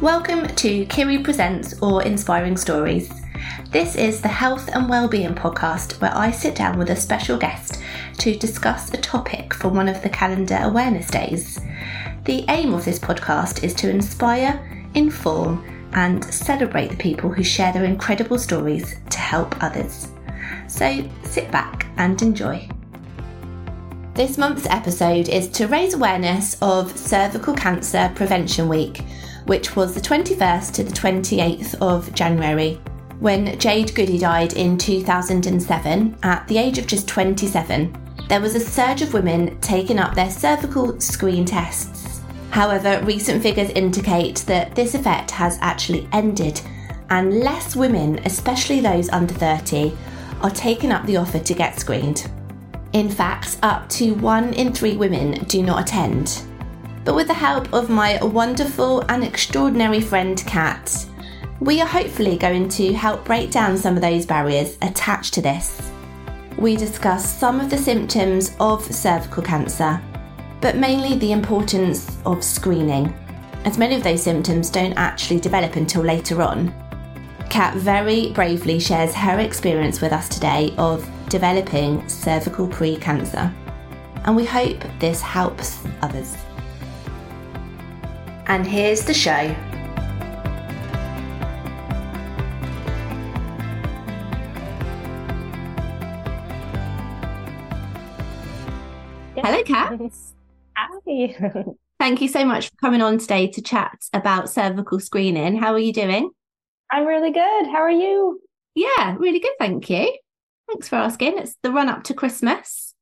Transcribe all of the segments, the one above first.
Welcome to Kiri Presents or Inspiring Stories. This is the health and wellbeing podcast where I sit down with a special guest to discuss a topic for one of the calendar awareness days. The aim of this podcast is to inspire, inform, and celebrate the people who share their incredible stories to help others. So sit back and enjoy. This month's episode is to raise awareness of Cervical Cancer Prevention Week, which was the 21st to the 28th of January. When Jade Goody died in 2007 at the age of just 27, there was a surge of women taking up their cervical screen tests. However, recent figures indicate that this effect has actually ended, and less women, especially those under 30, are taking up the offer to get screened. In fact, up to one in three women do not attend. But with the help of my wonderful and extraordinary friend Kat, we are hopefully going to help break down some of those barriers attached to this. We discuss some of the symptoms of cervical cancer, but mainly the importance of screening, as many of those symptoms don't actually develop until later on. Kat very bravely shares her experience with us today of developing cervical pre-cancer. And we hope this helps others. And here's the show. Hello, Kat. Hi. Thank you so much for coming on today to chat about cervical screening. How are you doing? I'm really good. How are you? Yeah, really good. Thank you. Thanks for asking. It's the run up to Christmas.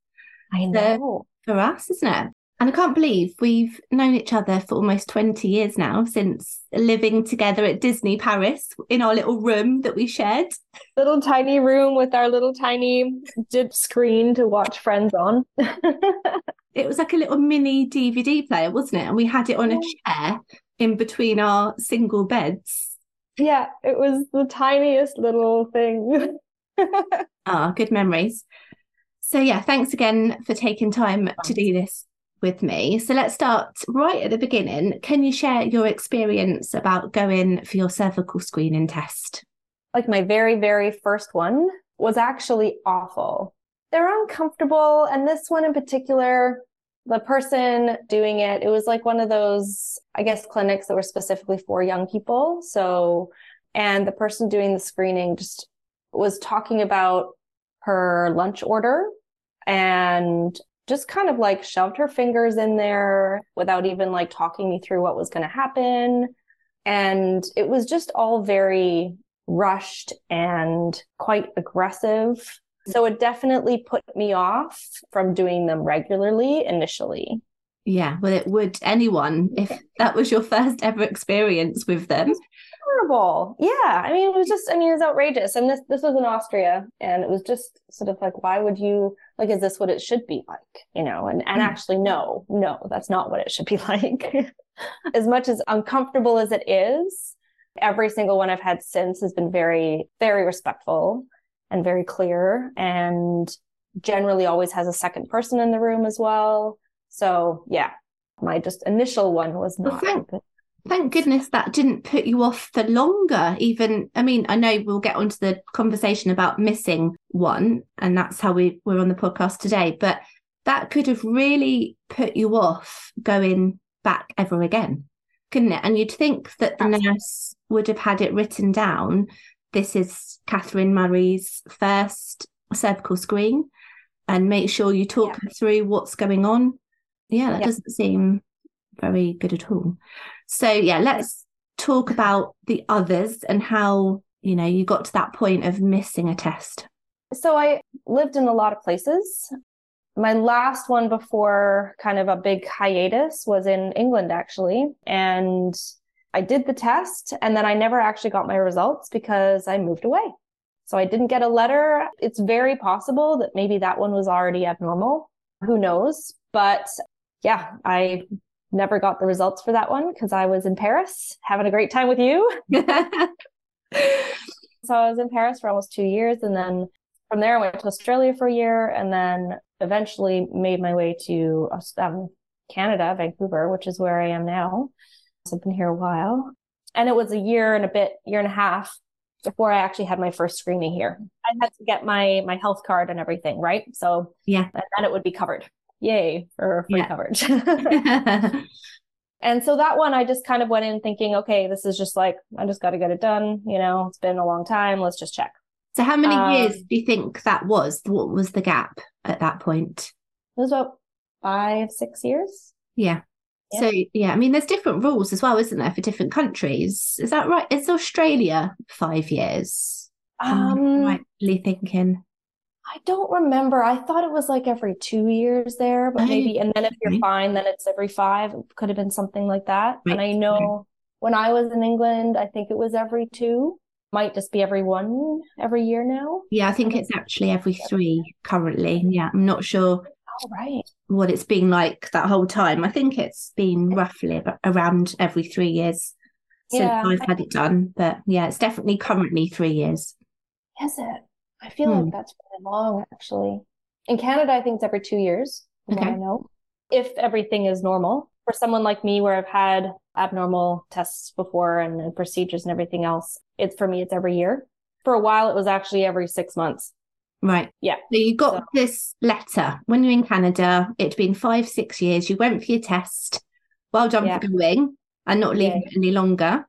I know. For us, isn't it? And I can't believe we've known each other for almost 20 years now since living together at Disney Paris in our little room that we shared. Little tiny room with our little tiny dip screen to watch Friends on. it was like a little mini DVD player, wasn't it? And we had it on a chair in between our single beds. Yeah, it was the tiniest little thing. Ah, oh, good memories. So, yeah, thanks again for taking time to do this with me. So, let's start right at the beginning. Can you share your experience about going for your cervical screening test? Like, my very, very first one was actually awful. They're uncomfortable. And this one in particular, the person doing it, it was like one of those, I guess, clinics that were specifically for young people. So, and the person doing the screening just was talking about her lunch order and just kind of like shoved her fingers in there without even like talking me through what was going to happen. And it was just all very rushed and quite aggressive. So it definitely put me off from doing them regularly initially. Yeah, well, it would anyone if that was your first ever experience with them horrible. Yeah. I mean, it was just, I mean, it was outrageous. And this, this was in Austria and it was just sort of like, why would you, like, is this what it should be like? You know, and, and mm. actually, no, no, that's not what it should be like. as much as uncomfortable as it is, every single one I've had since has been very, very respectful and very clear and generally always has a second person in the room as well. So yeah, my just initial one was not. Well, thank, goodness that didn't put you off for longer even i mean i know we'll get onto the conversation about missing one and that's how we we're on the podcast today but that could have really put you off going back ever again couldn't it and you'd think that the Absolutely. nurse would have had it written down this is catherine murray's first cervical screen and make sure you talk yeah. through what's going on yeah that yeah. doesn't seem very good at all so, yeah, let's talk about the others and how, you know, you got to that point of missing a test. So, I lived in a lot of places. My last one before kind of a big hiatus was in England, actually. And I did the test and then I never actually got my results because I moved away. So I didn't get a letter. It's very possible that maybe that one was already abnormal. Who knows? But yeah, I never got the results for that one because I was in Paris having a great time with you. so I was in Paris for almost two years. And then from there, I went to Australia for a year and then eventually made my way to um, Canada, Vancouver, which is where I am now. So I've been here a while. And it was a year and a bit, year and a half before I actually had my first screening here. I had to get my my health card and everything, right? So yeah, and then it would be covered. Yay for free Yeah. coverage. and so that one I just kind of went in thinking, okay, this is just like I just got to get it done. You know, it's been a long time. Let's just check. so how many Um, years do you think that was? What was the gap at that point? It was about five, six years. Yeah. Yeah. So yeah, I mean, there's different rules as well, isn't there, for different countries? Is that right? Is Australia five years? Um, rightly thinking. I don't remember. I thought it was like every two years there, but maybe, and then if you're fine, then it's every five. It could have been something like that. And I know when I was in England, I think it was every two, might just be every one every year now. Yeah, I think it's actually every three currently. Yeah, I'm not sure Oh, right. what it's been like that whole time. I think it's been roughly around every three years since Yeah. I've had it done. But yeah, it's definitely currently three years. Is it? I feel Hmm. like that's really long, actually. In Canada, I think it's every two years, Okay. I know, if everything is normal. For someone like me, where I've had abnormal tests before and, and procedures and everything else, it's for me, it's every year. For a while, it was actually every six months. Right. Yeah. So you got So- this letter when you're in Canada. It'd been five, six years. You went for your test. Well done Yeah. for going and not leaving Yeah. it any longer.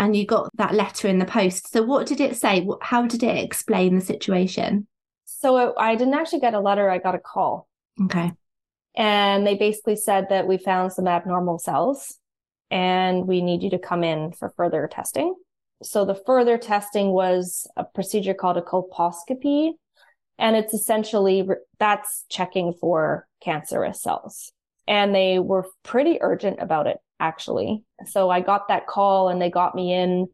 And you got that letter in the post. So what did it say? How did it explain the situation? So I didn't actually get a letter, I got a call. Okay. And they basically said that we found some abnormal cells and we need you to come in for further testing. So the further testing was a procedure called a colposcopy. And it's essentially that's checking for cancerous cells. And they were pretty urgent about it, actually. So I got that call and they got me in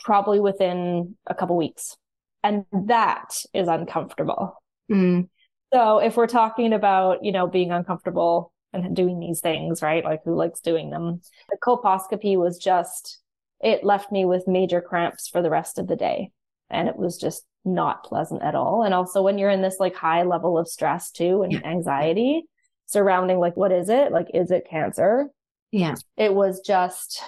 probably within a couple weeks. And that is uncomfortable. Mm, So if we're talking about, you know, being uncomfortable and doing these things, right? Like who likes doing them? The colposcopy was just, it left me with major cramps for the rest of the day. And it was just not pleasant at all. And also when you're in this like high level of stress too and anxiety surrounding like, what is it? Like, is it cancer? Yeah. It was just,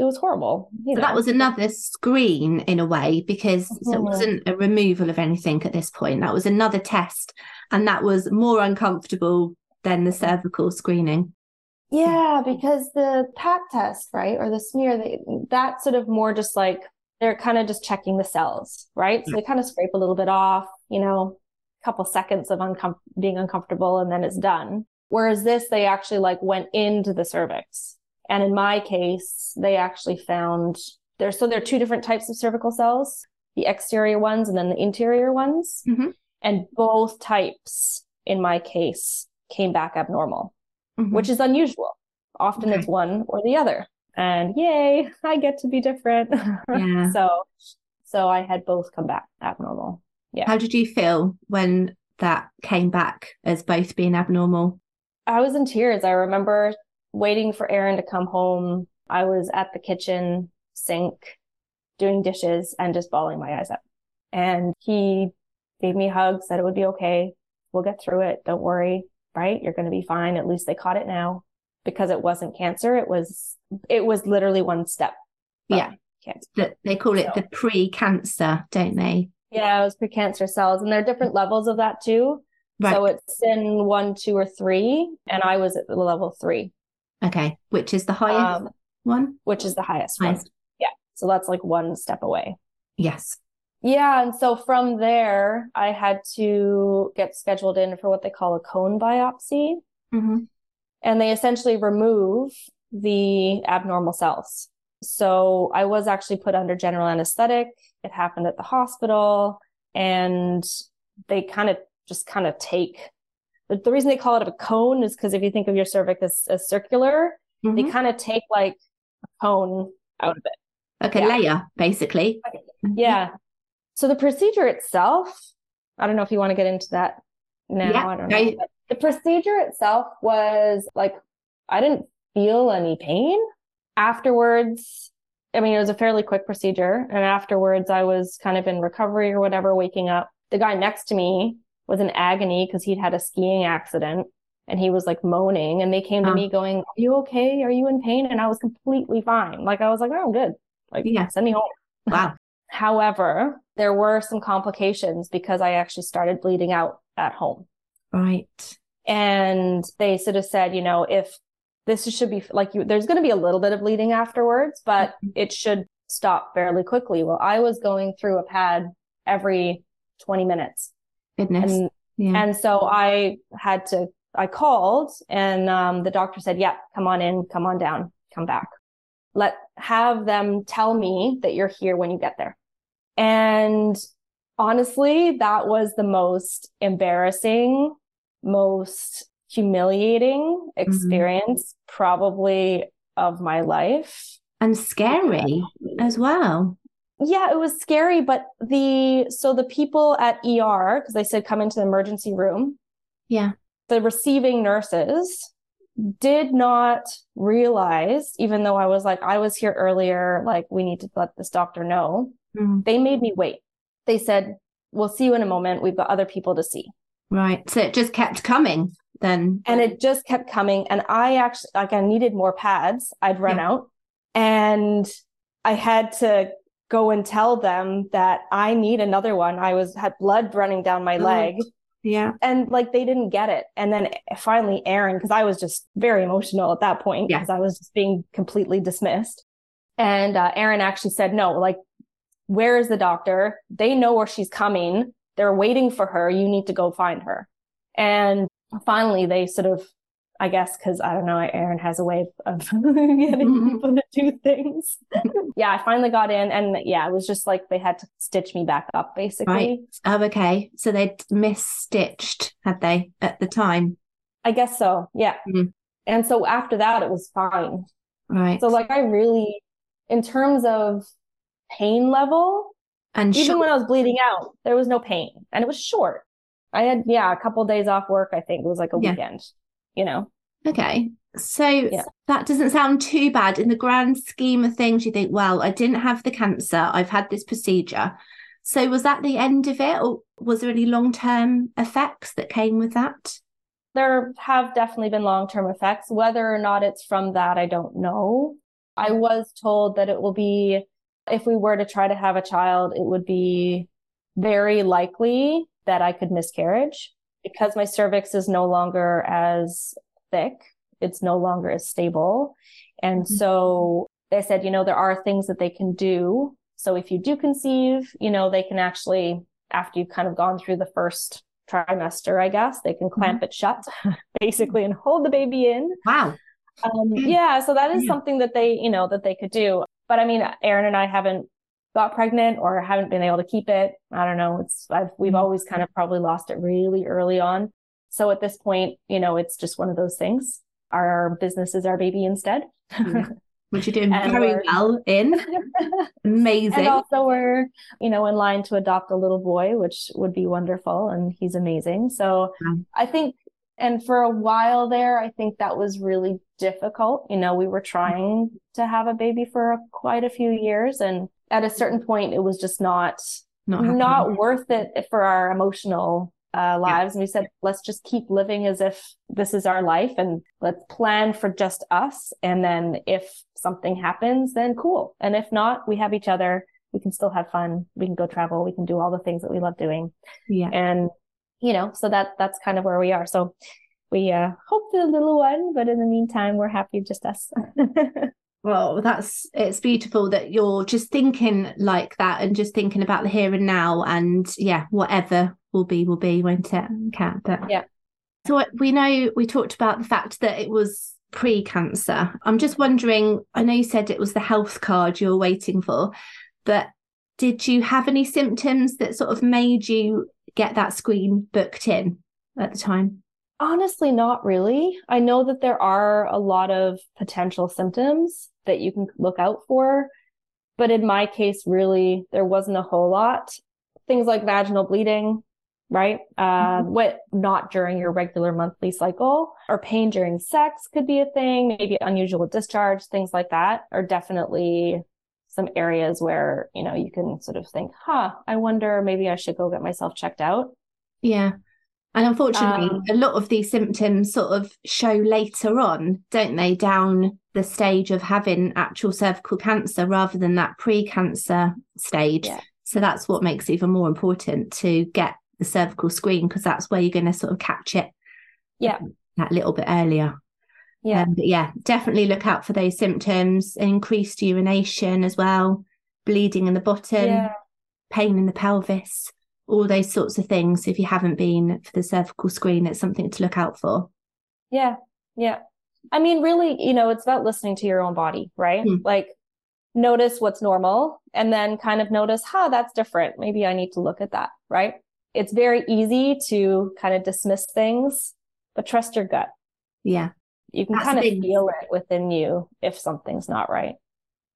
it was horrible. So that was another screen in a way because so it wasn't a removal of anything at this point. That was another test, and that was more uncomfortable than the cervical screening. Yeah, because the PAP test, right, or the smear, they, that's sort of more just like they're kind of just checking the cells, right? So mm. they kind of scrape a little bit off, you know, a couple seconds of uncom- being uncomfortable and then it's done. Whereas this, they actually like went into the cervix. And in my case, they actually found there, so there are two different types of cervical cells, the exterior ones and then the interior ones. Mhm. And both types, in my case, came back abnormal Mhm. which is unusual. Often Okay. it's one or the other. And yay, I get to be different. Yeah. so so I had both come back abnormal. Yeah. How did you feel when that came back as both being abnormal? I was in tears. I remember waiting for Aaron to come home. I was at the kitchen sink doing dishes and just bawling my eyes out. And he gave me a hug, said it would be okay. We'll get through it. Don't worry. Right? You're going to be fine. At least they caught it now because it wasn't cancer. It was, it was literally one step. Yeah. Cancer. That they call it So- the pre-cancer, don't they? Yeah, it was precancer cells. And there are different levels of that too. Right. So it's in one, two, or three. And I was at the level three, okay. Which is the highest um, one? which is the highest one. Highest. So that's like one step away. Yes. Yeah. And so from there, I had to get scheduled in for what they call a cone biopsy. hmm And they essentially remove the abnormal cells. So I was actually put under general anesthetic. It happened at the hospital and they kind of just kind of take the, the reason they call it a cone is because if you think of your cervix as, as circular, they mm-hmm. kind of take like a cone out of it. Like a layer, basically. Mm-hmm. Yeah. So the procedure itself, I don't know if you want to get into that now. Yeah, I don't know. I- the procedure itself was like, I didn't feel any pain afterwards. I mean, it was a fairly quick procedure. And afterwards, I was kind of in recovery or whatever, waking up. The guy next to me was in agony because he'd had a skiing accident and he was like moaning. And they came to Oh. me going, Are you okay? Are you in pain? And I was completely fine. Like, I was like, Oh, I'm good. Like, Yeah. send me home. Wow. However, there were some complications because I actually started bleeding out at home. Right. And they sort of said, you know, if this should be like you, there's going to be a little bit of bleeding afterwards, but mm-hmm. it should stop fairly quickly. Well, I was going through a pad every 20 minutes. Goodness. And, yeah. and so I had to, I called and um, the doctor said, yeah, come on in, come on down, come back. Let, have them tell me that you're here when you get there. And honestly, that was the most embarrassing, most humiliating experience probably of my life. and scary as well. Yeah, it was scary, but the so the people at ER because they said come into the emergency room, Yeah. the receiving nurses did not realize even though I was like I was here earlier, like we need to let this doctor know. Mm. They made me wait. They said, "We'll see you in a moment. We've got other people to see." Right. So it just kept coming then. and it just kept coming and i actually like i needed more pads i'd run Yeah. out and i had to go and tell them that i need another one. I was had blood running down my Oh. leg. Yeah. and like they didn't get it. And then finally aaron because i was just very emotional at that point Yeah. because i was just being completely dismissed. And uh, aaron actually said no like where is the doctor? They know where she's coming. They're waiting for her. You need to go find her. And finally they sort of I guess because I don't know, Aaron has a way of getting people to do things. yeah, I finally got in, and yeah, it was just like they had to stitch me back up, basically. Right. Oh, okay. So they'd misstitched, had they, at the time? I guess so. Yeah. Mhm. And so after that, it was fine. Right. So like I really, in terms of pain level, and even sure- when I was bleeding out, there was no pain, and it was short. I had yeah a couple days off work. I think it was like a Yeah. weekend. You know. Okay. So that doesn't sound too bad in the grand scheme of things. You think, well, I didn't have the cancer, I've had this procedure. So was that the end of it, or was there any long term effects that came with that? there have definitely been long-term effects. Whether or not it's from that, I don't know. I was told that it will be, if we were to try to have a child, it would be very likely that I could miscarriage because my cervix is no longer as thick. It's no longer as stable. And Mhm. so they said, you know, there are things that they can do. So if you do conceive, you know, they can actually, after you've kind of gone through the first trimester, I guess, they can clamp it shut basically and hold the baby in. Wow. Um, Mm. yeah, so that is Yeah. something that they, you know, that they could do. But I mean, Aaron and I haven't got pregnant or haven't been able to keep it. I don't know. It's I've, we've Mm. always kind of probably lost it really early on. So at this point, you know, it's just one of those things. Our business is our baby instead. Yeah. Which you're doing very well in. Amazing. And also we're, you know, in line to adopt a little boy, which would be wonderful. And he's amazing. So Wow. I think, and for a while there, I think that was really difficult. You know, we were trying to have a baby for quite a few years. And at a certain point, it was just not, not not worth it for our emotional uh, lives. And we said, let's just keep living as if this is our life and let's plan for just us. And then if something happens, then cool. And if not, we have each other. We can still have fun. We can go travel. We can do all the things that we love doing. yeah. And, you know, so that, that's kind of where we are. So we, uh, hope for a little one, but in the meantime, we're happy just us. Well, that's it's beautiful that you're just thinking like that and just thinking about the here and now and yeah, whatever will be will be, won't it, Kat? But Yeah. So we know we talked about the fact that it was pre-cancer. I'm just wondering, I know you said it was the health card you were waiting for, but did you have any symptoms that sort of made you get that screen booked in at the time? Honestly, not really. I know that there are a lot of potential symptoms that you can look out for, but in my case, really, there wasn't a whole lot. Things like vaginal bleeding, right? Uh, what not during your regular monthly cycle or pain during sex could be a thing. Maybe unusual discharge, things like that are definitely some areas where, you know, you can sort of think, huh, I wonder maybe I should go get myself checked out. Yeah. And unfortunately, um, a lot of these symptoms sort of show later on, don't they, down the stage of having actual cervical cancer rather than that pre cancer stage. Yeah. So that's what makes it even more important to get the cervical screen because that's where you're going to sort of catch it. Yeah. That little bit earlier. Yeah. Um, yeah, definitely look out for those symptoms, increased urination as well, bleeding in the bottom, yeah. pain in the pelvis all those sorts of things. If you haven't been for the cervical screen, it's something to look out for. Yeah. Yeah. I mean, really, you know, it's about listening to your own body, right? Mm. Like, notice what's normal and then kind of notice, huh, that's different. Maybe I need to look at that, right? It's very easy to kind of dismiss things, but trust your gut. Yeah. You can that's kind of feel it within you if something's not right.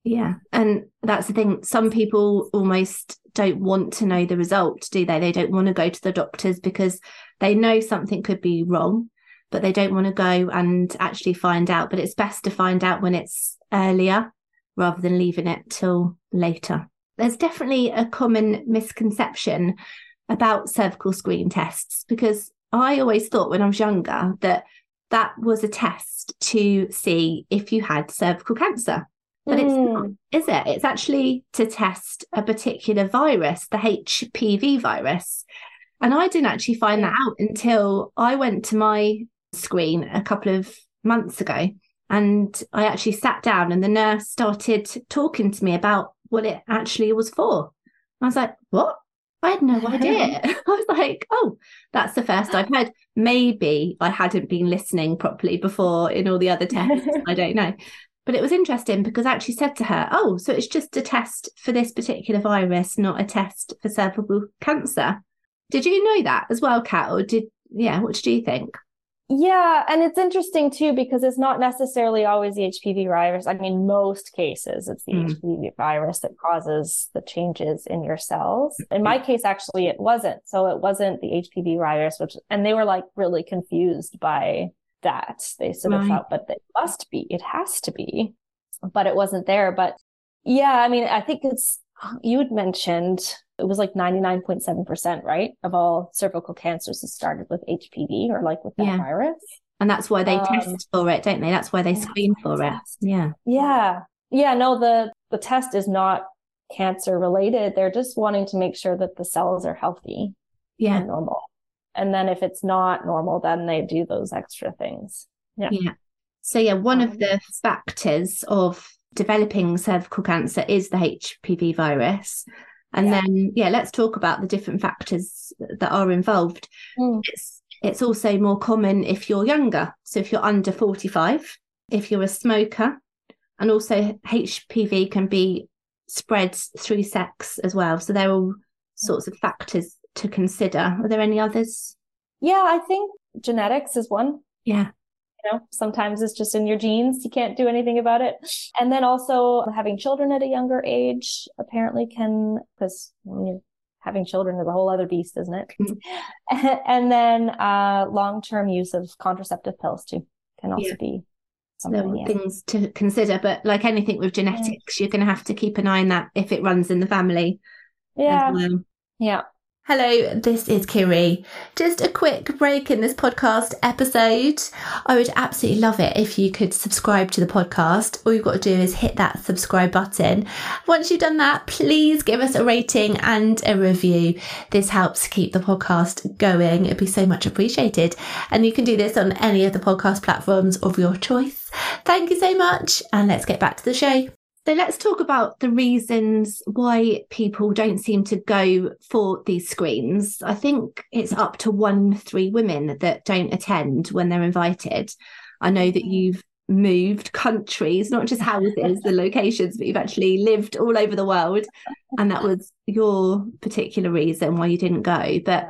Yeah. And that's the thing. Some people almost don't want to know the result, do they? They don't want to go to the doctors because they know something could be wrong, but they don't want to go and actually find out. But it's best to find out when it's earlier rather than leaving it till later. There's definitely a common misconception about cervical screen tests because I always thought when I was younger that that was a test to see if you had cervical cancer. But mm. it's not, mm. is it? It's actually to test a particular virus, the HPV virus. And I didn't actually find that out until I went to my screen a couple of months ago. And I actually sat down and the nurse started talking to me about what it actually was for. I was like, what? I had no idea. I was like, oh, that's the first I've heard. Maybe I hadn't been listening properly before in all the other tests. I don't know. But it was interesting because I actually said to her, Oh, so it's just a test for this particular virus, not a test for cervical cancer. Did you know that as well, Kat? Or did, yeah, what do you think? Yeah, and it's interesting too because it's not necessarily always the HPV virus. I mean, most cases it's the mm. HPV virus that causes the changes in your cells. In my case, actually, it wasn't. So it wasn't the HPV virus, which, and they were like really confused by that. They sort of thought, but it must be, it has to be, but it wasn't there. But yeah, I mean, I think it's, you had mentioned it was like 99.7%, right? Of all cervical cancers that started with HPV or like with that yeah. virus. And that's why they um, test for it, don't they? That's why they screen for it. Yeah. Yeah. Yeah. No, the, the test is not cancer related. They're just wanting to make sure that the cells are healthy. Yeah. normal. And then if it's not normal, then they do those extra things. Yeah. Yeah. So, yeah, one of the factors of developing cervical cancer is the HPV virus. And yeah. then, yeah, let's talk about the different factors that are involved. Mm. It's it's also more common if you're younger. So if you're under 45, if you're a smoker, and also HPV can be spread through sex as well. So there are all sorts of factors to consider. Are there any others? Yeah, I think genetics is one. Yeah. You know, sometimes it's just in your genes. You can't do anything about it. And then also having children at a younger age apparently can, because when you're having children is a whole other beast, isn't it? Mm-hmm. and then uh, long term use of contraceptive pills too can also yeah. be so things to consider. But like anything with genetics, yeah. you're going to have to keep an eye on that if it runs in the family. Yeah. Well. Yeah. Hello, this is Kiri. Just a quick break in this podcast episode. I would absolutely love it if you could subscribe to the podcast. All you've got to do is hit that subscribe button. Once you've done that, please give us a rating and a review. This helps keep the podcast going. It'd be so much appreciated. And you can do this on any of the podcast platforms of your choice. Thank you so much. And let's get back to the show. So let's talk about the reasons why people don't seem to go for these screens. I think it's up to one three women that don't attend when they're invited. I know that mm. you've moved countries, not just houses, the locations, but you've actually lived all over the world. And that was your particular reason why you didn't go. But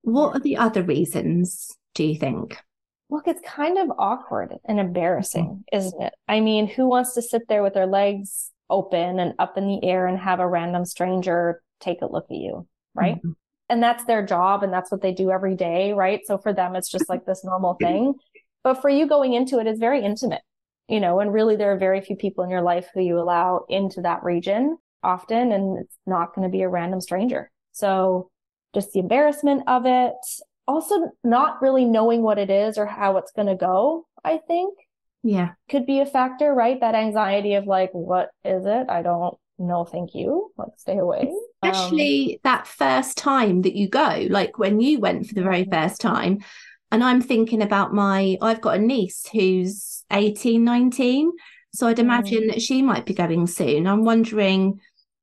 what are the other reasons, do you think? Look, it's kind of awkward and embarrassing, mm-hmm. isn't it? I mean, who wants to sit there with their legs open and up in the air and have a random stranger take a look at you, right? Mm-hmm. And that's their job and that's what they do every day, right? So for them, it's just like this normal thing. But for you going into it, it's very intimate, you know, and really there are very few people in your life who you allow into that region often, and it's not going to be a random stranger. So just the embarrassment of it, also not really knowing what it is or how it's going to go, I think. Yeah. Could be a factor, right? That anxiety of like, what is it? I don't know. Thank you. Let's stay away. Especially um, that first time that you go, like when you went for the very mm-hmm. first time. And I'm thinking about my, I've got a niece who's 18, 19. So I'd imagine mm. that she might be going soon. I'm wondering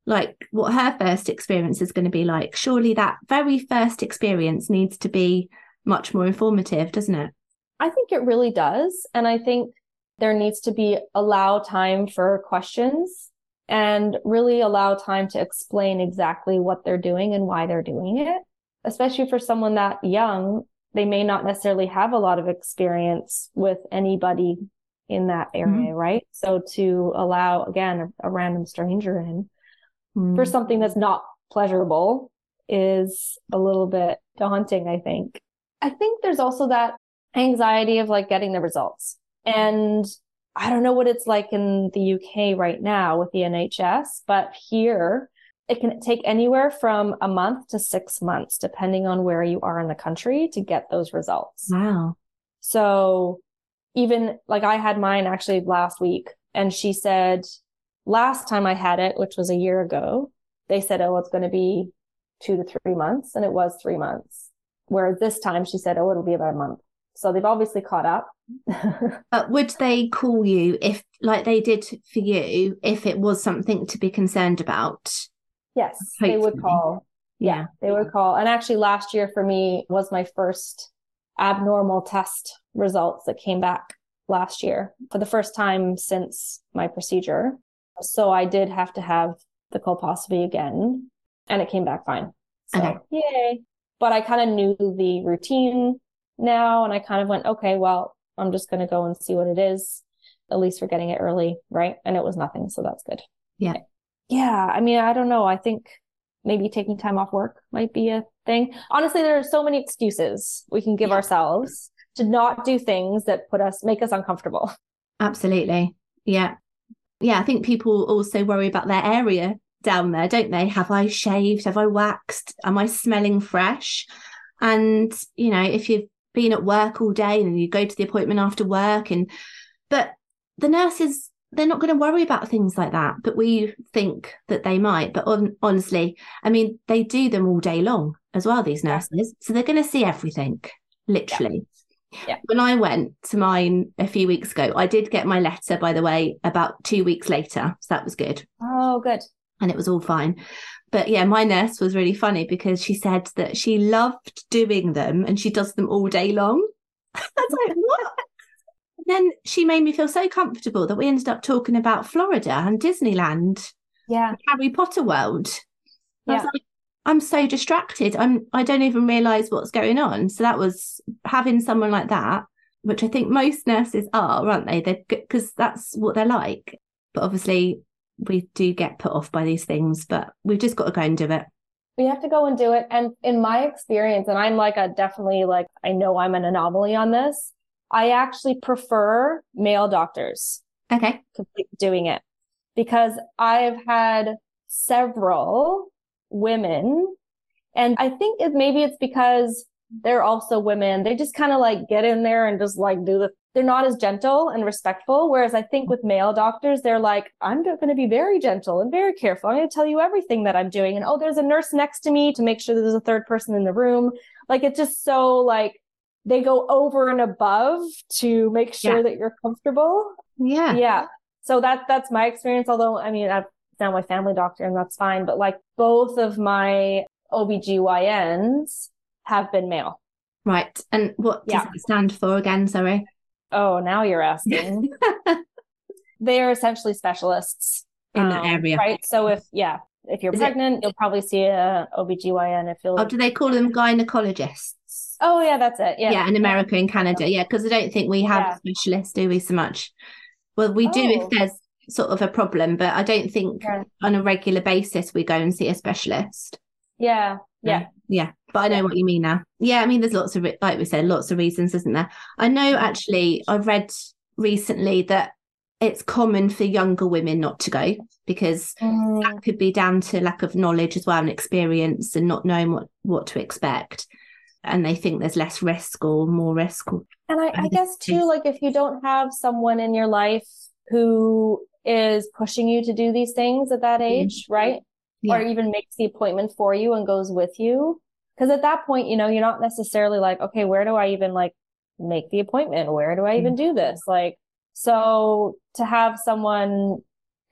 like what her first experience is going to be like. Surely that very first experience needs to be much more informative, doesn't it? I think it really does. And I think there needs to be allow time for questions and really allow time to explain exactly what they're doing and why they're doing it. Especially for someone that young, they may not necessarily have a lot of experience with anybody in that area, mm-hmm. right? So to allow again a, a random stranger in mm. for something that's not pleasurable is a little bit daunting, I think. I think there's also that anxiety of like getting the results. And I don't know what it's like in the UK right now with the NHS, but here it can take anywhere from a month to six months, depending on where you are in the country to get those results. Wow. So even like I had mine actually last week and she said last time I had it, which was a year ago, they said, oh, it's going to be two to three months. And it was three months. Where this time she said, oh, it'll be about a month. So they've obviously caught up. but would they call you if, like they did for you, if it was something to be concerned about? Yes, Hopefully. they would call. Yeah, they would call. And actually, last year for me was my first abnormal test results that came back last year for the first time since my procedure. So I did have to have the colposcopy again and it came back fine. So okay. yay. But I kind of knew the routine now and I kind of went, okay, well, I'm just going to go and see what it is. At least we're getting it early. Right. And it was nothing. So that's good. Yeah. Yeah. I mean, I don't know. I think maybe taking time off work might be a thing. Honestly, there are so many excuses we can give yeah. ourselves to not do things that put us, make us uncomfortable. Absolutely. Yeah yeah, I think people also worry about their area down there, don't they? Have I shaved? Have I waxed? Am I smelling fresh? And, you know, if you've been at work all day and you go to the appointment after work and, but the nurses, they're not going to worry about things like that, but we think that they might. But on, honestly, I mean, they do them all day long as well, these nurses. So they're going to see everything, literally. Yeah. Yeah. When I went to mine a few weeks ago, I did get my letter, by the way, about two weeks later. So that was good. Oh, good. And it was all fine. But yeah, my nurse was really funny because she said that she loved doing them and she does them all day long. I was like, what? then she made me feel so comfortable that we ended up talking about Florida and Disneyland. Yeah. Harry Potter World. Yeah. Like, I'm so distracted. I'm I don't even realize what's going on. So that was having someone like that, which I think most nurses are, aren't they? They because that's what they're like. But obviously, we do get put off by these things. But we've just got to go and do it. We have to go and do it. And in my experience, and I'm like a definitely like I know I'm an anomaly on this. I actually prefer male doctors. Okay. Doing it because I've had several women. And I think it, maybe it's because they're also women. They just kind of like get in there and just like do the, they're not as gentle and respectful. Whereas I think with male doctors, they're like, I'm going to be very gentle and very careful. I'm going to tell you everything that I'm doing. And oh, there's a nurse next to me to make sure there's a third person in the room. Like it's just so like they go over and above to make sure yeah. that you're comfortable. Yeah. Yeah. So that that's my experience. Although I mean, I've now my family doctor and that's fine. But like both of my OBGYNs have been male. Right. And what does yeah. it stand for again? Sorry. Oh, now you're asking. they are essentially specialists in um, that area. Right. So if, yeah, if you're Is pregnant, it... you'll probably see a OBGYN if you're. Oh, do they call them gynecologists? Oh, yeah, that's it. Yeah. Yeah. In America and Canada. Yeah. Because I don't think we have yeah. specialists, do we, so much? Well, we do if oh. there's sort of a problem, but I don't think yeah. on a regular basis we go and see a specialist. Yeah. Yeah. Yeah. But I know what you mean now. Yeah. I mean, there's lots of, like we said, lots of reasons, isn't there? I know actually, I've read recently that it's common for younger women not to go because mm. that could be down to lack of knowledge as well and experience and not knowing what, what to expect. and they think there's less risk or more risk. And I, I guess too, like if you don't have someone in your life who is pushing you to do these things at that age, mm-hmm. right? Yeah. Or even makes the appointment for you and goes with you. Cause at that point, you know, you're not necessarily like, okay, where do I even like make the appointment? Where do I even mm-hmm. do this? Like, so to have someone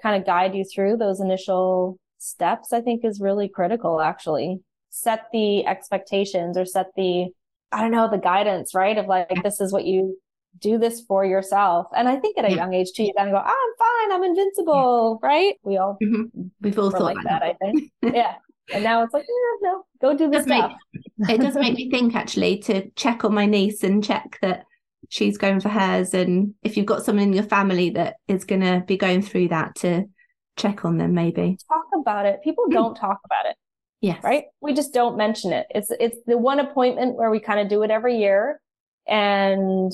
kind of guide you through those initial steps, I think is really critical actually. Set the expectations or set the, I don't know, the guidance, right? Of like, this is what you do this for yourself. And I think at a yeah. young age too, you kind of go, oh, I'm fine. I'm invincible. Yeah. Right. We all, mm-hmm. we've all thought like that, I think. yeah. And now it's like, yeah, no, go do this stuff. Make, it does make me think actually to check on my niece and check that she's going for hers. And if you've got someone in your family that is going to be going through that, to check on them maybe. Talk about it. People mm. don't talk about it. Yes. Right? We just don't mention it. It's it's the one appointment where we kind of do it every year and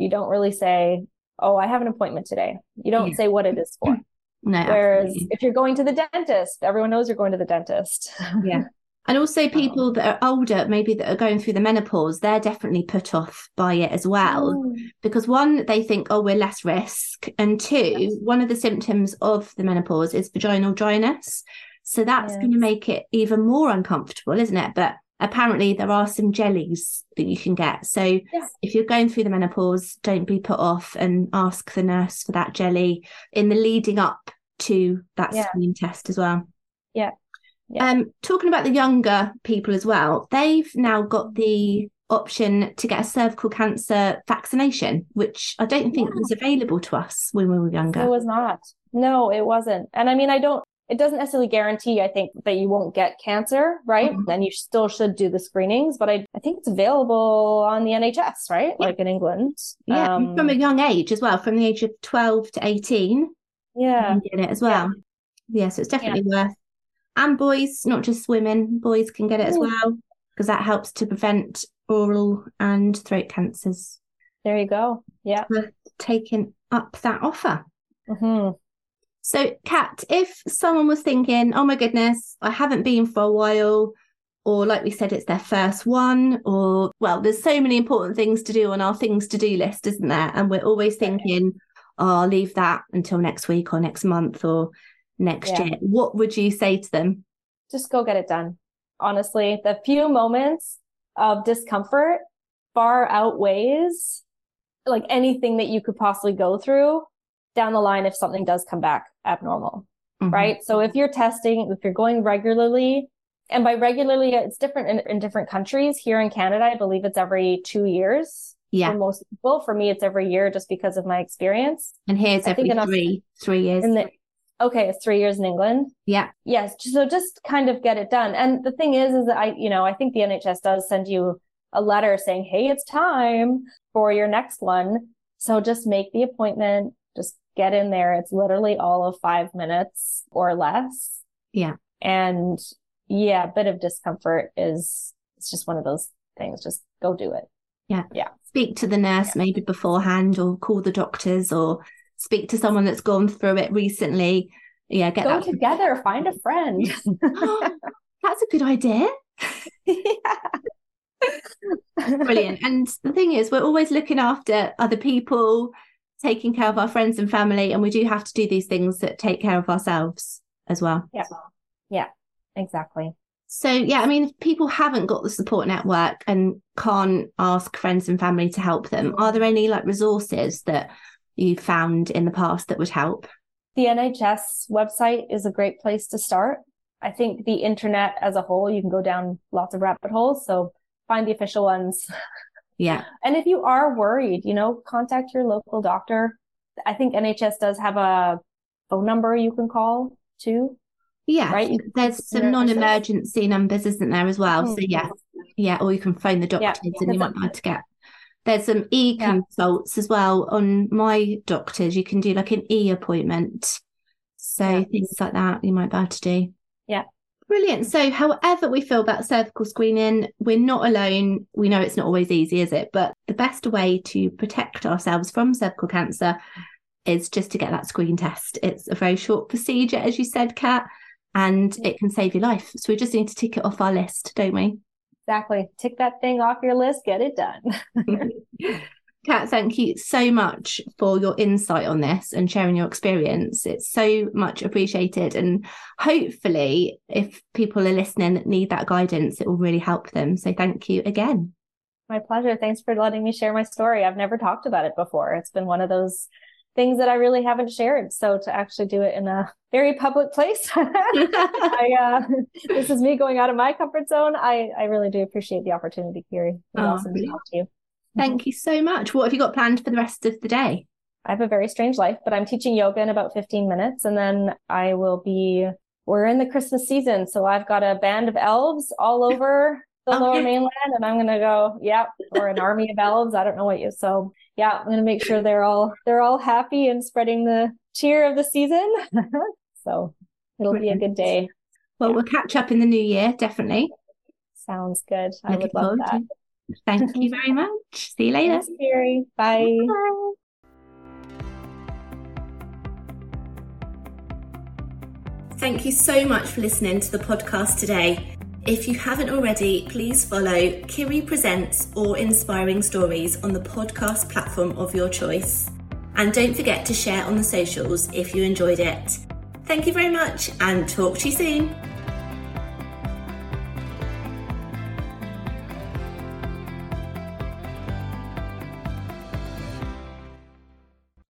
you don't really say, "Oh, I have an appointment today." You don't yeah. say what it is for. No. Whereas absolutely. if you're going to the dentist, everyone knows you're going to the dentist. yeah. And also people that are older, maybe that are going through the menopause, they're definitely put off by it as well. Mm. Because one, they think, oh, we're less risk. And two, yes. one of the symptoms of the menopause is vaginal dryness. So that's yes. going to make it even more uncomfortable, isn't it? But apparently there are some jellies that you can get. So yes. if you're going through the menopause, don't be put off and ask the nurse for that jelly in the leading up to that yeah. screen test as well. Yeah. Yeah. Um, talking about the younger people as well, they've now got the option to get a cervical cancer vaccination, which I don't think yeah. was available to us when we were younger. It was not. No, it wasn't. And I mean, I don't, it doesn't necessarily guarantee, I think, that you won't get cancer, right? Mm-hmm. And you still should do the screenings, but I, I think it's available on the NHS, right? Yeah. Like in England. Yeah, um, from a young age as well, from the age of 12 to 18. Yeah. Get it as well. Yeah, yeah so it's definitely worth and boys, not just women, boys can get it as well because that helps to prevent oral and throat cancers. There you go. Yeah. Taking up that offer. Mm-hmm. So, Kat, if someone was thinking, oh my goodness, I haven't been for a while, or like we said, it's their first one, or well, there's so many important things to do on our things to do list, isn't there? And we're always thinking, oh, I'll leave that until next week or next month or next yeah. year, what would you say to them? Just go get it done. Honestly, the few moments of discomfort far outweighs like anything that you could possibly go through down the line if something does come back abnormal. Mm-hmm. Right. So if you're testing, if you're going regularly, and by regularly, it's different in, in different countries. Here in Canada, I believe it's every two years. Yeah. For most people, for me, it's every year just because of my experience. And here it's every three, three years. The, okay, it's three years in England. Yeah. Yes. So just kind of get it done. And the thing is, is that I, you know, I think the NHS does send you a letter saying, Hey, it's time for your next one. So just make the appointment, get in there. It's literally all of five minutes or less. Yeah. And yeah, a bit of discomfort is, it's just one of those things. Just go do it. Yeah. Yeah. Speak to the nurse yeah. maybe beforehand or call the doctors or speak to someone that's gone through it recently. Yeah, get go together, find a friend. that's a good idea. Brilliant. And the thing is, we're always looking after other people, taking care of our friends and family, and we do have to do these things that take care of ourselves as well. Yeah. Yeah, exactly. So, yeah, I mean, if people haven't got the support network and can't ask friends and family to help them, are there any like resources that you found in the past that would help? The NHS website is a great place to start. I think the internet as a whole, you can go down lots of rabbit holes. So find the official ones. Yeah. and if you are worried, you know, contact your local doctor. I think NHS does have a phone number you can call too. Yeah. Right. There's some non emergency numbers, isn't there, as well? Mm-hmm. So, yeah. Yeah. Or you can phone the doctors yeah, and you might be able to get there's some e consults yeah. as well on my doctors. You can do like an e appointment. So yeah. things like that you might be able to do. Yeah. Brilliant. So, however we feel about cervical screening, we're not alone. We know it's not always easy, is it? But the best way to protect ourselves from cervical cancer is just to get that screen test. It's a very short procedure, as you said, Kat, and it can save your life. So, we just need to tick it off our list, don't we? Exactly. Tick that thing off your list, get it done. Kat, thank you so much for your insight on this and sharing your experience. It's so much appreciated. And hopefully, if people are listening that need that guidance, it will really help them. So thank you again. My pleasure. Thanks for letting me share my story. I've never talked about it before. It's been one of those things that I really haven't shared. So to actually do it in a very public place, I, uh, this is me going out of my comfort zone. I, I really do appreciate the opportunity, Kiri. It's oh, awesome to talk to you. Thank you so much. What have you got planned for the rest of the day? I have a very strange life, but I'm teaching yoga in about 15 minutes and then I will be we're in the Christmas season, so I've got a band of elves all over the okay. lower mainland and I'm going to go, yeah, or an army of elves, I don't know what you. So, yeah, I'm going to make sure they're all they're all happy and spreading the cheer of the season. so, it'll Brilliant. be a good day. Well, yeah. we'll catch up in the new year, definitely. Sounds good. I would love that. To. Thank you very much. See you later. Thanks, Kiri. Bye. Bye. Thank you so much for listening to the podcast today. If you haven't already, please follow Kiri Presents or Inspiring Stories on the podcast platform of your choice. And don't forget to share on the socials if you enjoyed it. Thank you very much and talk to you soon.